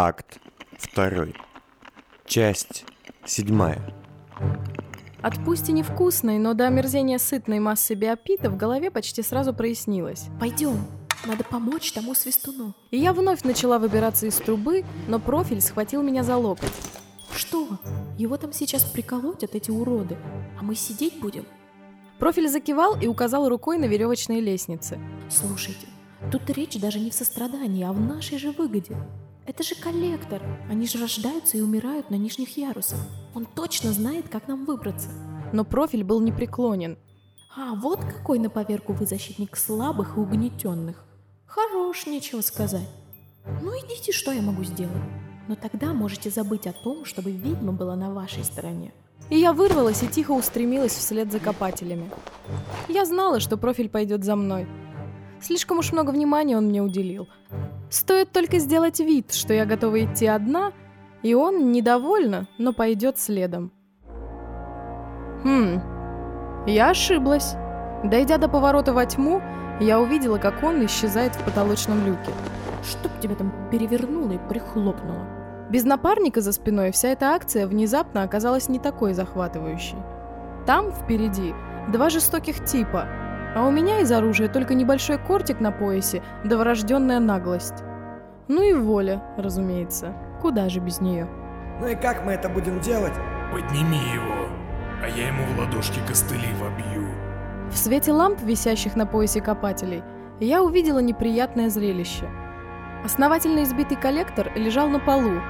Акт 2. Часть 7. От пусть и невкусной, но до омерзения сытной массы биопита в голове почти сразу прояснилось. Пойдем, надо помочь тому свистуну. И я вновь начала выбираться из трубы, но профиль схватил меня за локоть. Что? Его там сейчас приколотят эти уроды, а мы сидеть будем? Профиль закивал и указал рукой на веревочные лестницы. Слушайте, тут речь даже не в сострадании, а в нашей же выгоде. Это же коллектор. Они же рождаются и умирают на нижних ярусах. Он точно знает, как нам выбраться. Но профиль был непреклонен. А, вот какой на поверку вы защитник слабых и угнетенных. Хорош, нечего сказать. Ну идите, что я могу сделать? Но тогда можете забыть о том, чтобы ведьма была на вашей стороне. И я вырвалась и тихо устремилась вслед за копателями. Я знала, что профиль пойдет за мной. Слишком уж много внимания он мне уделил. Стоит только сделать вид, что я готова идти одна, и он недовольно, но пойдет следом. Хм, я ошиблась. Дойдя до поворота во тьму, я увидела, как он исчезает в потолочном люке. Чтоб тебя там перевернуло и прихлопнуло. Без напарника за спиной вся эта акция внезапно оказалась не такой захватывающей. Там, впереди, два жестоких типа, а у меня из оружия только небольшой кортик на поясе, да врожденная наглость. Ну и воля, разумеется. Куда же без нее? Ну и как мы это будем делать? Подними его, а я ему в ладошки костыли вобью. В свете ламп, висящих на поясе копателей, я увидела неприятное зрелище. Основательно избитый коллектор лежал на полу,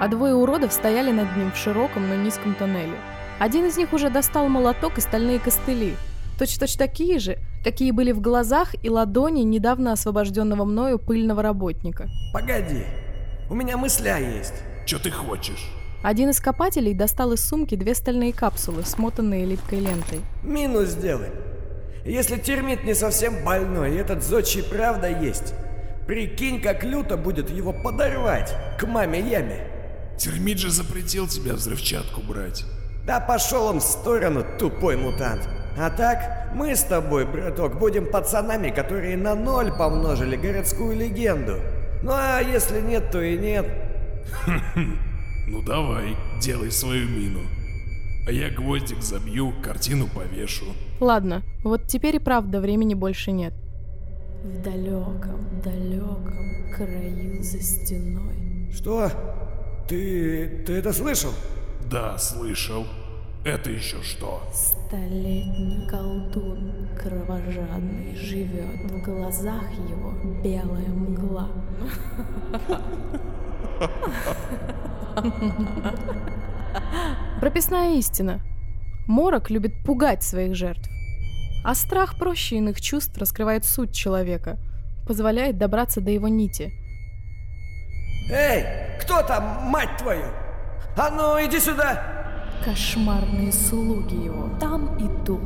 а двое уродов стояли над ним в широком, но низком тоннеле. Один из них уже достал молоток и стальные костыли, точь-точь такие же, какие были в глазах и ладони недавно освобожденного мною пыльного работника. Погоди, у меня мысля есть. Что ты хочешь? Один из копателей достал из сумки две стальные капсулы, смотанные липкой лентой. Минус сделай. Если термит не совсем больной, и этот зодчий правда есть, прикинь, как люто будет его подорвать к маме яме. Термит же запретил тебя взрывчатку брать. Да пошел он в сторону, тупой мутант. А так, мы с тобой, браток, будем пацанами, которые на ноль помножили городскую легенду. Ну а если нет, то и нет. Ну давай, делай свою мину. А я гвоздик забью, картину повешу. Ладно, вот теперь и правда времени больше нет. В далеком, далеком краю за стеной. Что? Ты... ты это слышал? Да, слышал. Это еще что? Столетний колдун кровожадный живет. В глазах его белая мгла. Прописная истина. Морок любит пугать своих жертв. А страх проще иных чувств раскрывает суть человека, позволяет добраться до его нити. Эй, кто там, мать твою? А ну, иди сюда! Кошмарные слуги его там и тут.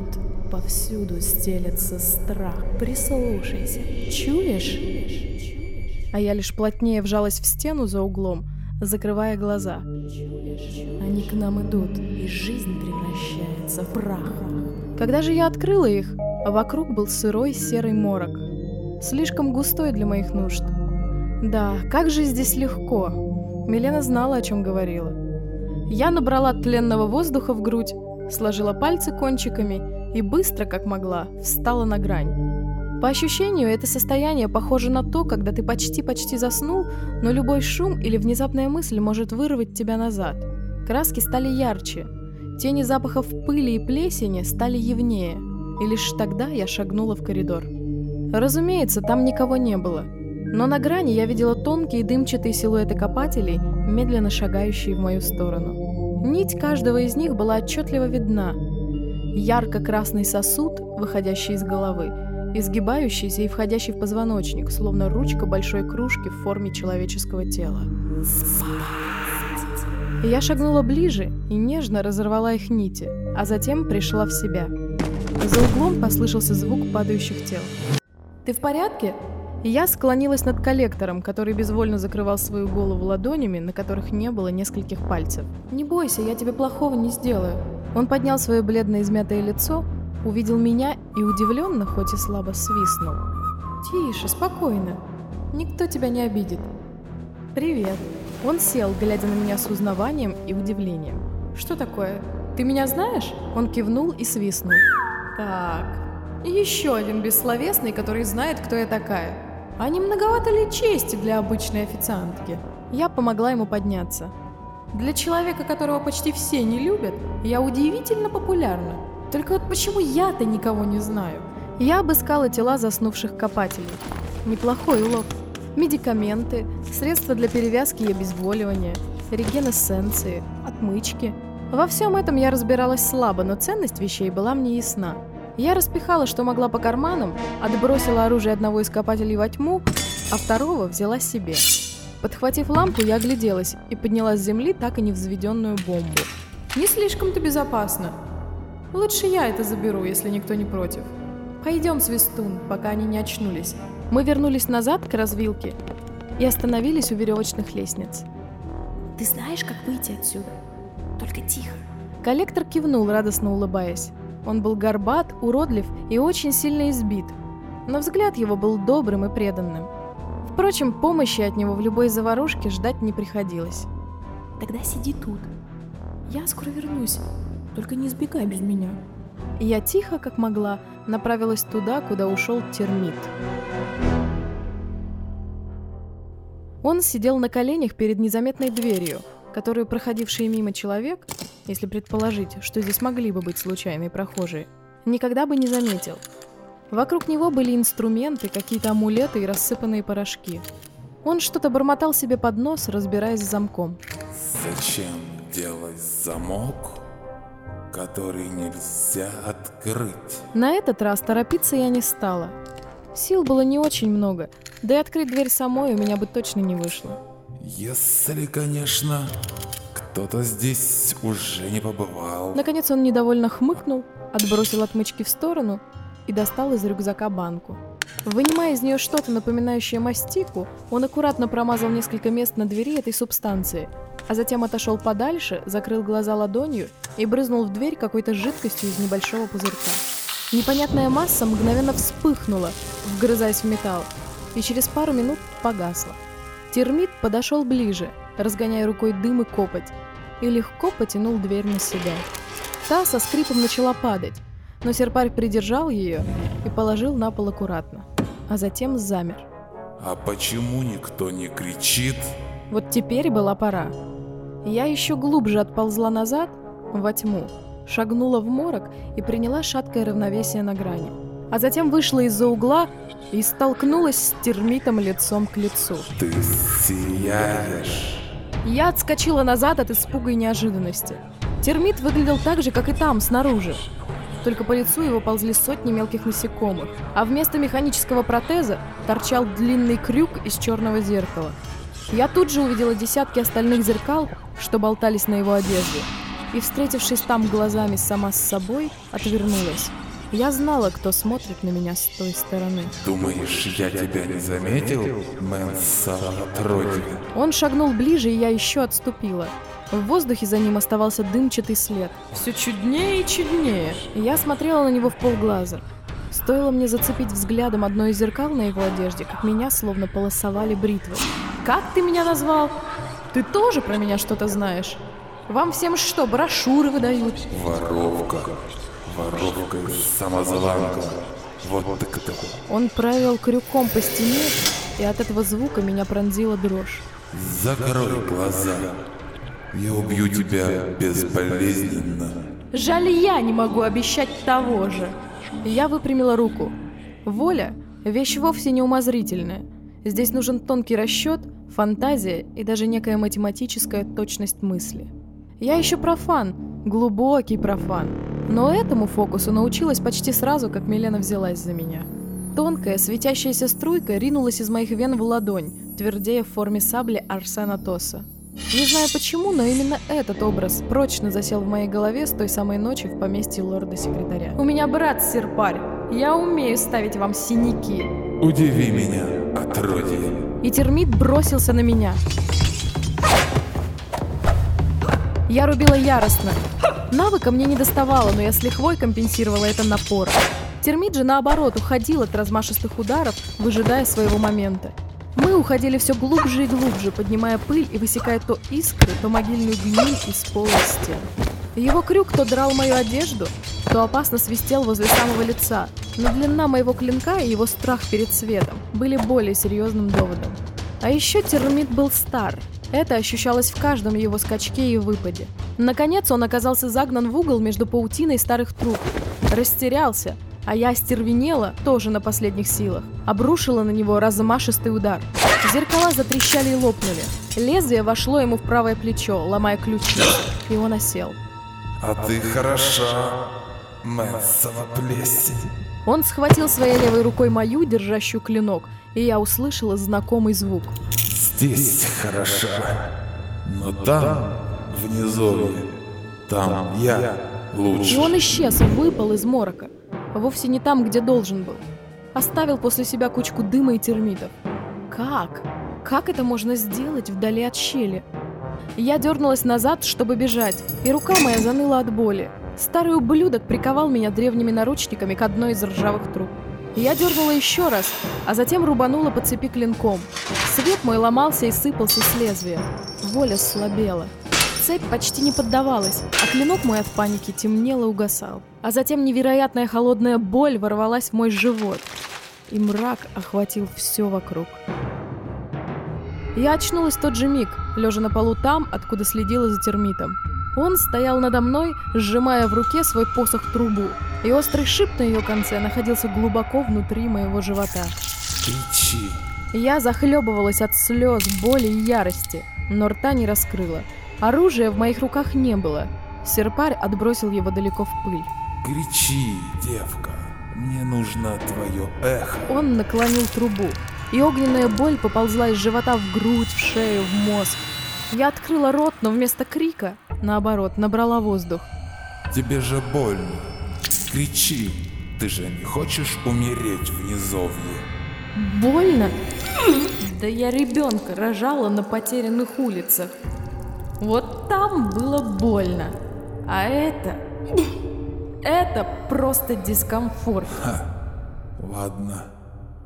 Повсюду стелется страх. Прислушайся. Чуешь? А я лишь плотнее вжалась в стену за углом, закрывая глаза. Они к нам идут, и жизнь превращается в прах. Когда же я открыла их, а вокруг был сырой серый морок. Слишком густой для моих нужд. Да, как же здесь легко. Милена знала, о чем говорила. Я набрала тленного воздуха в грудь, сложила пальцы кончиками и быстро, как могла, встала на грань. По ощущению, это состояние похоже на то, когда ты почти-почти заснул, но любой шум или внезапная мысль может вырвать тебя назад. Краски стали ярче, тени запахов пыли и плесени стали явнее, и лишь тогда я шагнула в коридор. Разумеется, там никого не было, но на грани я видела тонкие дымчатые силуэты копателей, медленно шагающие в мою сторону. Нить каждого из них была отчетливо видна. Ярко-красный сосуд, выходящий из головы, изгибающийся и входящий в позвоночник, словно ручка большой кружки в форме человеческого тела. Я шагнула ближе и нежно разорвала их нити, а затем пришла в себя. За углом послышался звук падающих тел. «Ты в порядке?» Я склонилась над коллектором, который безвольно закрывал свою голову ладонями, на которых не было нескольких пальцев. «Не бойся, я тебе плохого не сделаю». Он поднял свое бледное измятое лицо, увидел меня и удивленно, хоть и слабо свистнул. «Тише, спокойно. Никто тебя не обидит. Привет». Он сел, глядя на меня с узнаванием и удивлением. «Что такое? Ты меня знаешь?» Он кивнул и свистнул. «Так, еще один бессловесный, который знает, кто я такая. А не многовато ли чести для обычной официантки?» Я помогла ему подняться. Для человека, которого почти все не любят, я удивительно популярна. Только вот почему я-то никого не знаю? Я обыскала тела заснувших копателей. Неплохой улов. Медикаменты, средства для перевязки и обезболивания, регенессенции, отмычки. Во всем этом я разбиралась слабо, но ценность вещей была мне ясна. Я распихала, что могла по карманам, отбросила оружие одного из копателей во тьму, а второго взяла себе. Подхватив лампу, я огляделась и подняла с земли так и не взведенную бомбу. Не слишком-то безопасно. Лучше я это заберу, если никто не против. Пойдем, Свистун, пока они не очнулись. Мы вернулись назад к развилке и остановились у веревочных лестниц. Ты знаешь, как выйти отсюда? Только тихо. Коллектор кивнул, радостно улыбаясь. Он был горбат, уродлив и очень сильно избит, но взгляд его был добрым и преданным. Впрочем, помощи от него в любой заварушке ждать не приходилось. Тогда сиди тут. Я скоро вернусь. Только не сбегай без меня. Я тихо, как могла, направилась туда, куда ушел термит. Он сидел на коленях перед незаметной дверью, которую проходивший мимо человек, если предположить, что здесь могли бы быть случайные прохожие, никогда бы не заметил – Вокруг него были инструменты, какие-то амулеты и рассыпанные порошки. Он что-то бормотал себе под нос, разбираясь с замком. Зачем делать замок, который нельзя открыть? На этот раз торопиться я не стала. Сил было не очень много, да и открыть дверь самой у меня бы точно не вышло. Если, конечно, кто-то здесь уже не побывал. Наконец он недовольно хмыкнул, отбросил отмычки в сторону и достал из рюкзака банку. Вынимая из нее что-то напоминающее мастику, он аккуратно промазал несколько мест на двери этой субстанции, а затем отошел подальше, закрыл глаза ладонью и брызнул в дверь какой-то жидкостью из небольшого пузырька. Непонятная масса мгновенно вспыхнула, вгрызаясь в металл, и через пару минут погасла. Термит подошел ближе, разгоняя рукой дым и копоть, и легко потянул дверь на себя. Та со скрипом начала падать, но серпарь придержал ее и положил на пол аккуратно, а затем замер. А почему никто не кричит? Вот теперь была пора. Я еще глубже отползла назад, во тьму, шагнула в морок и приняла шаткое равновесие на грани. А затем вышла из-за угла и столкнулась с термитом лицом к лицу. Ты сияешь. Я отскочила назад от испуга и неожиданности. Термит выглядел так же, как и там, снаружи только по лицу его ползли сотни мелких насекомых, а вместо механического протеза торчал длинный крюк из черного зеркала. Я тут же увидела десятки остальных зеркал, что болтались на его одежде, и, встретившись там глазами сама с собой, отвернулась. Я знала, кто смотрит на меня с той стороны. Думаешь, я тебя не заметил, Мэнса отродье? Он шагнул ближе, и я еще отступила. В воздухе за ним оставался дымчатый след. Все чуднее и чуднее. Я смотрела на него в полглаза. Стоило мне зацепить взглядом одно из зеркал на его одежде, как меня словно полосовали бритвы. «Как ты меня назвал? Ты тоже про меня что-то знаешь? Вам всем что, брошюры выдают?» Воровка. Воровка и самозванка. Вот так это. Он провел крюком по стене, и от этого звука меня пронзила дрожь. Закрой глаза. Я убью тебя безболезненно. Жаль, я не могу обещать того же. Я выпрямила руку. Воля – вещь вовсе не умозрительная. Здесь нужен тонкий расчет, фантазия и даже некая математическая точность мысли. Я еще профан, глубокий профан. Но этому фокусу научилась почти сразу, как Милена взялась за меня. Тонкая, светящаяся струйка ринулась из моих вен в ладонь, твердея в форме сабли Арсена Тоса. Не знаю почему, но именно этот образ прочно засел в моей голове с той самой ночи в поместье лорда-секретаря. У меня брат Серпарь. Я умею ставить вам синяки. Удиви меня, отродье. И термит бросился на меня. Я рубила яростно. Навыка мне не доставало, но я с лихвой компенсировала это напором. Термит же, наоборот, уходил от размашистых ударов, выжидая своего момента. Мы уходили все глубже и глубже, поднимая пыль и высекая то искры, то могильную гниль из пола и стен. Его крюк то драл мою одежду, то опасно свистел возле самого лица, но длина моего клинка и его страх перед светом были более серьезным доводом. А еще термит был стар. Это ощущалось в каждом его скачке и выпаде. Наконец он оказался загнан в угол между паутиной старых труб. Растерялся, а я остервенела, тоже на последних силах. Обрушила на него размашистый удар. Зеркала затрещали и лопнули. Лезвие вошло ему в правое плечо, ломая ключицу, и он осел. А ты хороша, Мэнсова плесень. Он схватил своей левой рукой мою, держащую клинок, и я услышала знакомый звук. Здесь хороша, но там, внизу, там я И лучше. он исчез, выпал из морока. Вовсе не там, где должен был. Оставил после себя кучку дыма и термитов. Как? Как это можно сделать вдали от щели? Я дернулась назад, чтобы бежать, и рука моя заныла от боли. Старый ублюдок приковал меня древними наручниками к одной из ржавых труб. Я дернула еще раз, а затем рубанула по цепи клинком. Свет мой ломался и сыпался с лезвия. Воля слабела. Цепь почти не поддавалась, а клинок мой от паники темнел и угасал. А затем невероятная холодная боль ворвалась в мой живот, и мрак охватил все вокруг. Я очнулась в тот же миг, лежа на полу там, откуда следила за термитом. Он стоял надо мной, сжимая в руке свой посох-трубу, и острый шип на ее конце находился глубоко внутри моего живота. Кричи. Я захлебывалась от слез, боли и ярости, но рта не раскрыла. Оружия в моих руках не было. Серпарь отбросил его далеко в пыль. Кричи, девка. Мне нужно твое эхо. Он наклонил трубу, и огненная боль поползла из живота в грудь, в шею, в мозг. Я открыла рот, но вместо крика, наоборот, набрала воздух. Тебе же больно. Кричи. Ты же не хочешь умереть в низовье? Больно? Да я ребенка рожала на потерянных улицах. Вот там было больно. А это... Это просто дискомфорт. Ладно,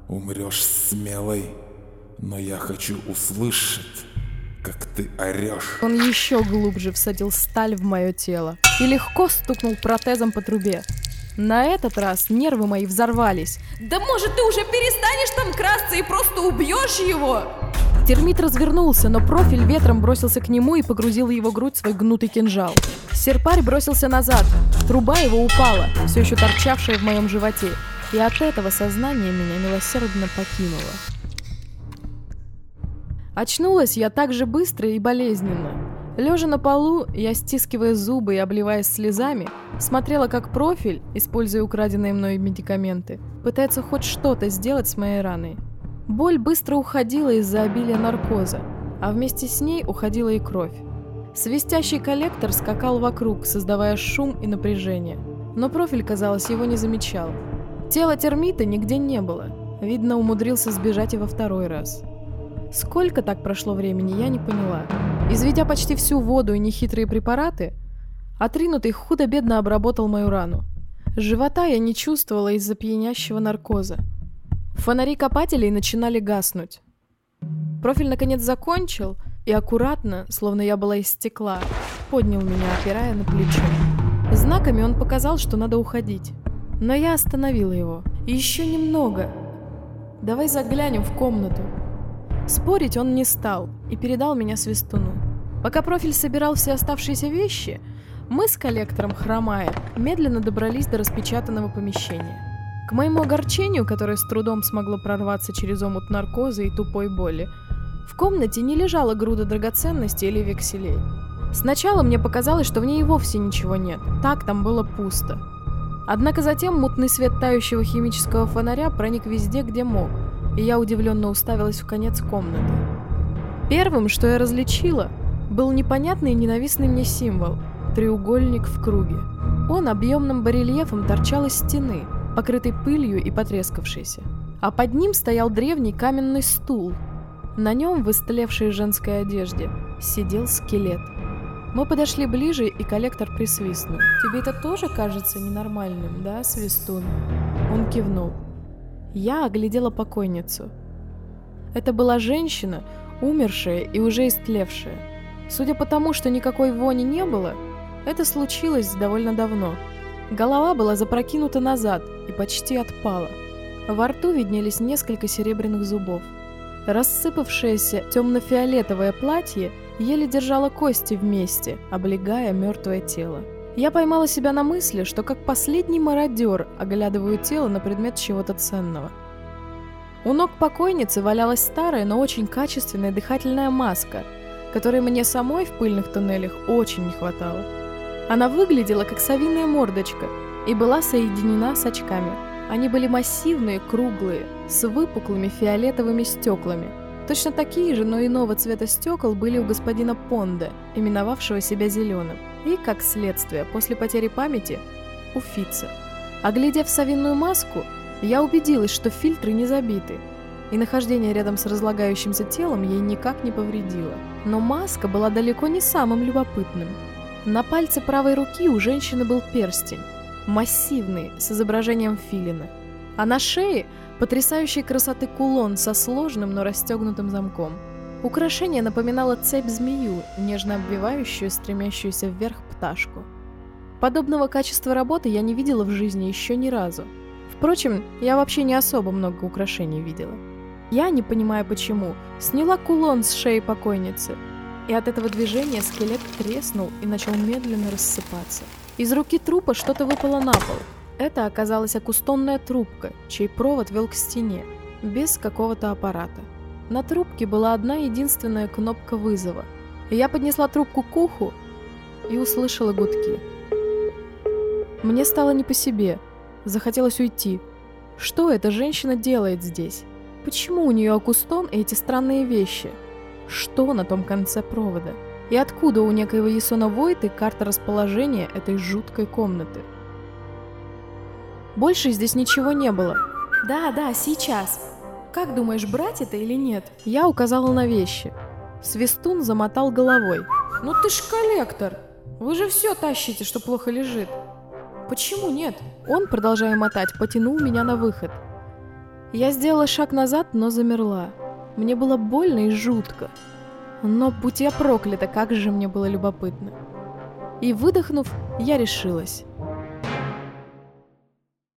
умрешь смелой, но я хочу услышать, как ты орешь. Он еще глубже всадил сталь в мое тело и легко стукнул протезом по трубе. На этот раз нервы мои взорвались. Да может ты уже перестанешь там красться и просто убьешь его? Термит развернулся, но профиль ветром бросился к нему и погрузил в его грудь свой гнутый кинжал. Серпарь бросился назад. Труба его упала, все еще торчавшая в моем животе. И от этого сознание меня милосердно покинуло. Очнулась я так же быстро и болезненно. Лежа на полу, я, стискивая зубы и обливаясь слезами, смотрела, как профиль, используя украденные мной медикаменты, пытается хоть что-то сделать с моей раной. Боль быстро уходила из-за обилия наркоза, а вместе с ней уходила и кровь. Свистящий коллектор скакал вокруг, создавая шум и напряжение. Но профиль, казалось, его не замечал. Тела термита нигде не было. Видно, умудрился сбежать и во второй раз. Сколько так прошло времени, я не поняла. Изведя почти всю воду и нехитрые препараты, отринутый худо-бедно обработал мою рану. Живота я не чувствовала из-за пьянящего наркоза. Фонари копателей начинали гаснуть. Профиль наконец закончил и аккуратно, словно я была из стекла, поднял меня, опирая на плечо. Знаками он показал, что надо уходить. Но я остановила его. Еще немного. Давай заглянем в комнату. Спорить он не стал и передал меня свистуну. Пока профиль собирал все оставшиеся вещи, мы с коллектором, хромая, медленно добрались до распечатанного помещения. К моему огорчению, которое с трудом смогло прорваться через омут наркоза и тупой боли, в комнате не лежала груда драгоценностей или векселей. Сначала мне показалось, что в ней и вовсе ничего нет. Так там было пусто. Однако затем мутный свет тающего химического фонаря проник везде, где мог, и я удивленно уставилась в конец комнаты. Первым, что я различила, был непонятный и ненавистный мне символ – треугольник в круге. Он объемным барельефом торчал из стены, покрытой пылью и потрескавшейся. А под ним стоял древний каменный стул. На нем, в истлевшей женской одежде, сидел скелет. Мы подошли ближе, и коллектор присвистнул. «Тебе это тоже кажется ненормальным, да, Свистун?» Он кивнул. Я оглядела покойницу. Это была женщина, умершая и уже истлевшая. Судя по тому, что никакой вони не было, это случилось довольно давно. Голова была запрокинута назад и почти отпала. Во рту виднелись несколько серебряных зубов. Рассыпавшееся темно-фиолетовое платье еле держало кости вместе, облегая мертвое тело. Я поймала себя на мысли, что как последний мародер оглядываю тело на предмет чего-то ценного. У ног покойницы валялась старая, но очень качественная дыхательная маска, которой мне самой в пыльных туннелях очень не хватало. Она выглядела как совиная мордочка и была соединена с очками – они были массивные, круглые, с выпуклыми фиолетовыми стеклами. Точно такие же, но иного цвета стекол были у господина Понда, именовавшего себя зеленым, и, как следствие, после потери памяти, у Фица. Оглядев совиную маску, я убедилась, что фильтры не забиты, и нахождение рядом с разлагающимся телом ей никак не повредило. Но маска была далеко не самым любопытным. На пальце правой руки у женщины был перстень, массивный, с изображением филина. А на шее потрясающей красоты кулон со сложным, но расстегнутым замком. Украшение напоминало цепь-змею, нежно обвивающую стремящуюся вверх пташку. Подобного качества работы я не видела в жизни еще ни разу. Впрочем, я вообще не особо много украшений видела. Я, не понимая почему, сняла кулон с шеи покойницы, и от этого движения скелет треснул и начал медленно рассыпаться. Из руки трупа что-то выпало на пол. Это оказалась акустонная трубка, чей провод вел к стене, без какого-то аппарата. На трубке была одна единственная кнопка вызова. Я поднесла трубку к уху и услышала гудки. Мне стало не по себе. Захотелось уйти. Что эта женщина делает здесь? Почему у нее акустон и эти странные вещи? Что на том конце провода? И откуда у некоего Ясона Войты карта расположения этой жуткой комнаты? Больше здесь ничего не было. Да, да, сейчас. Как думаешь, брать это или нет? Я указала на вещи. Свистун замотал головой. Ну ты ж коллектор. Вы же все тащите, что плохо лежит. Почему нет? Он, продолжая мотать, потянул меня на выход. Я сделала шаг назад, но замерла. Мне было больно и жутко. Но будь я проклята, как же мне было любопытно. И выдохнув, я решилась.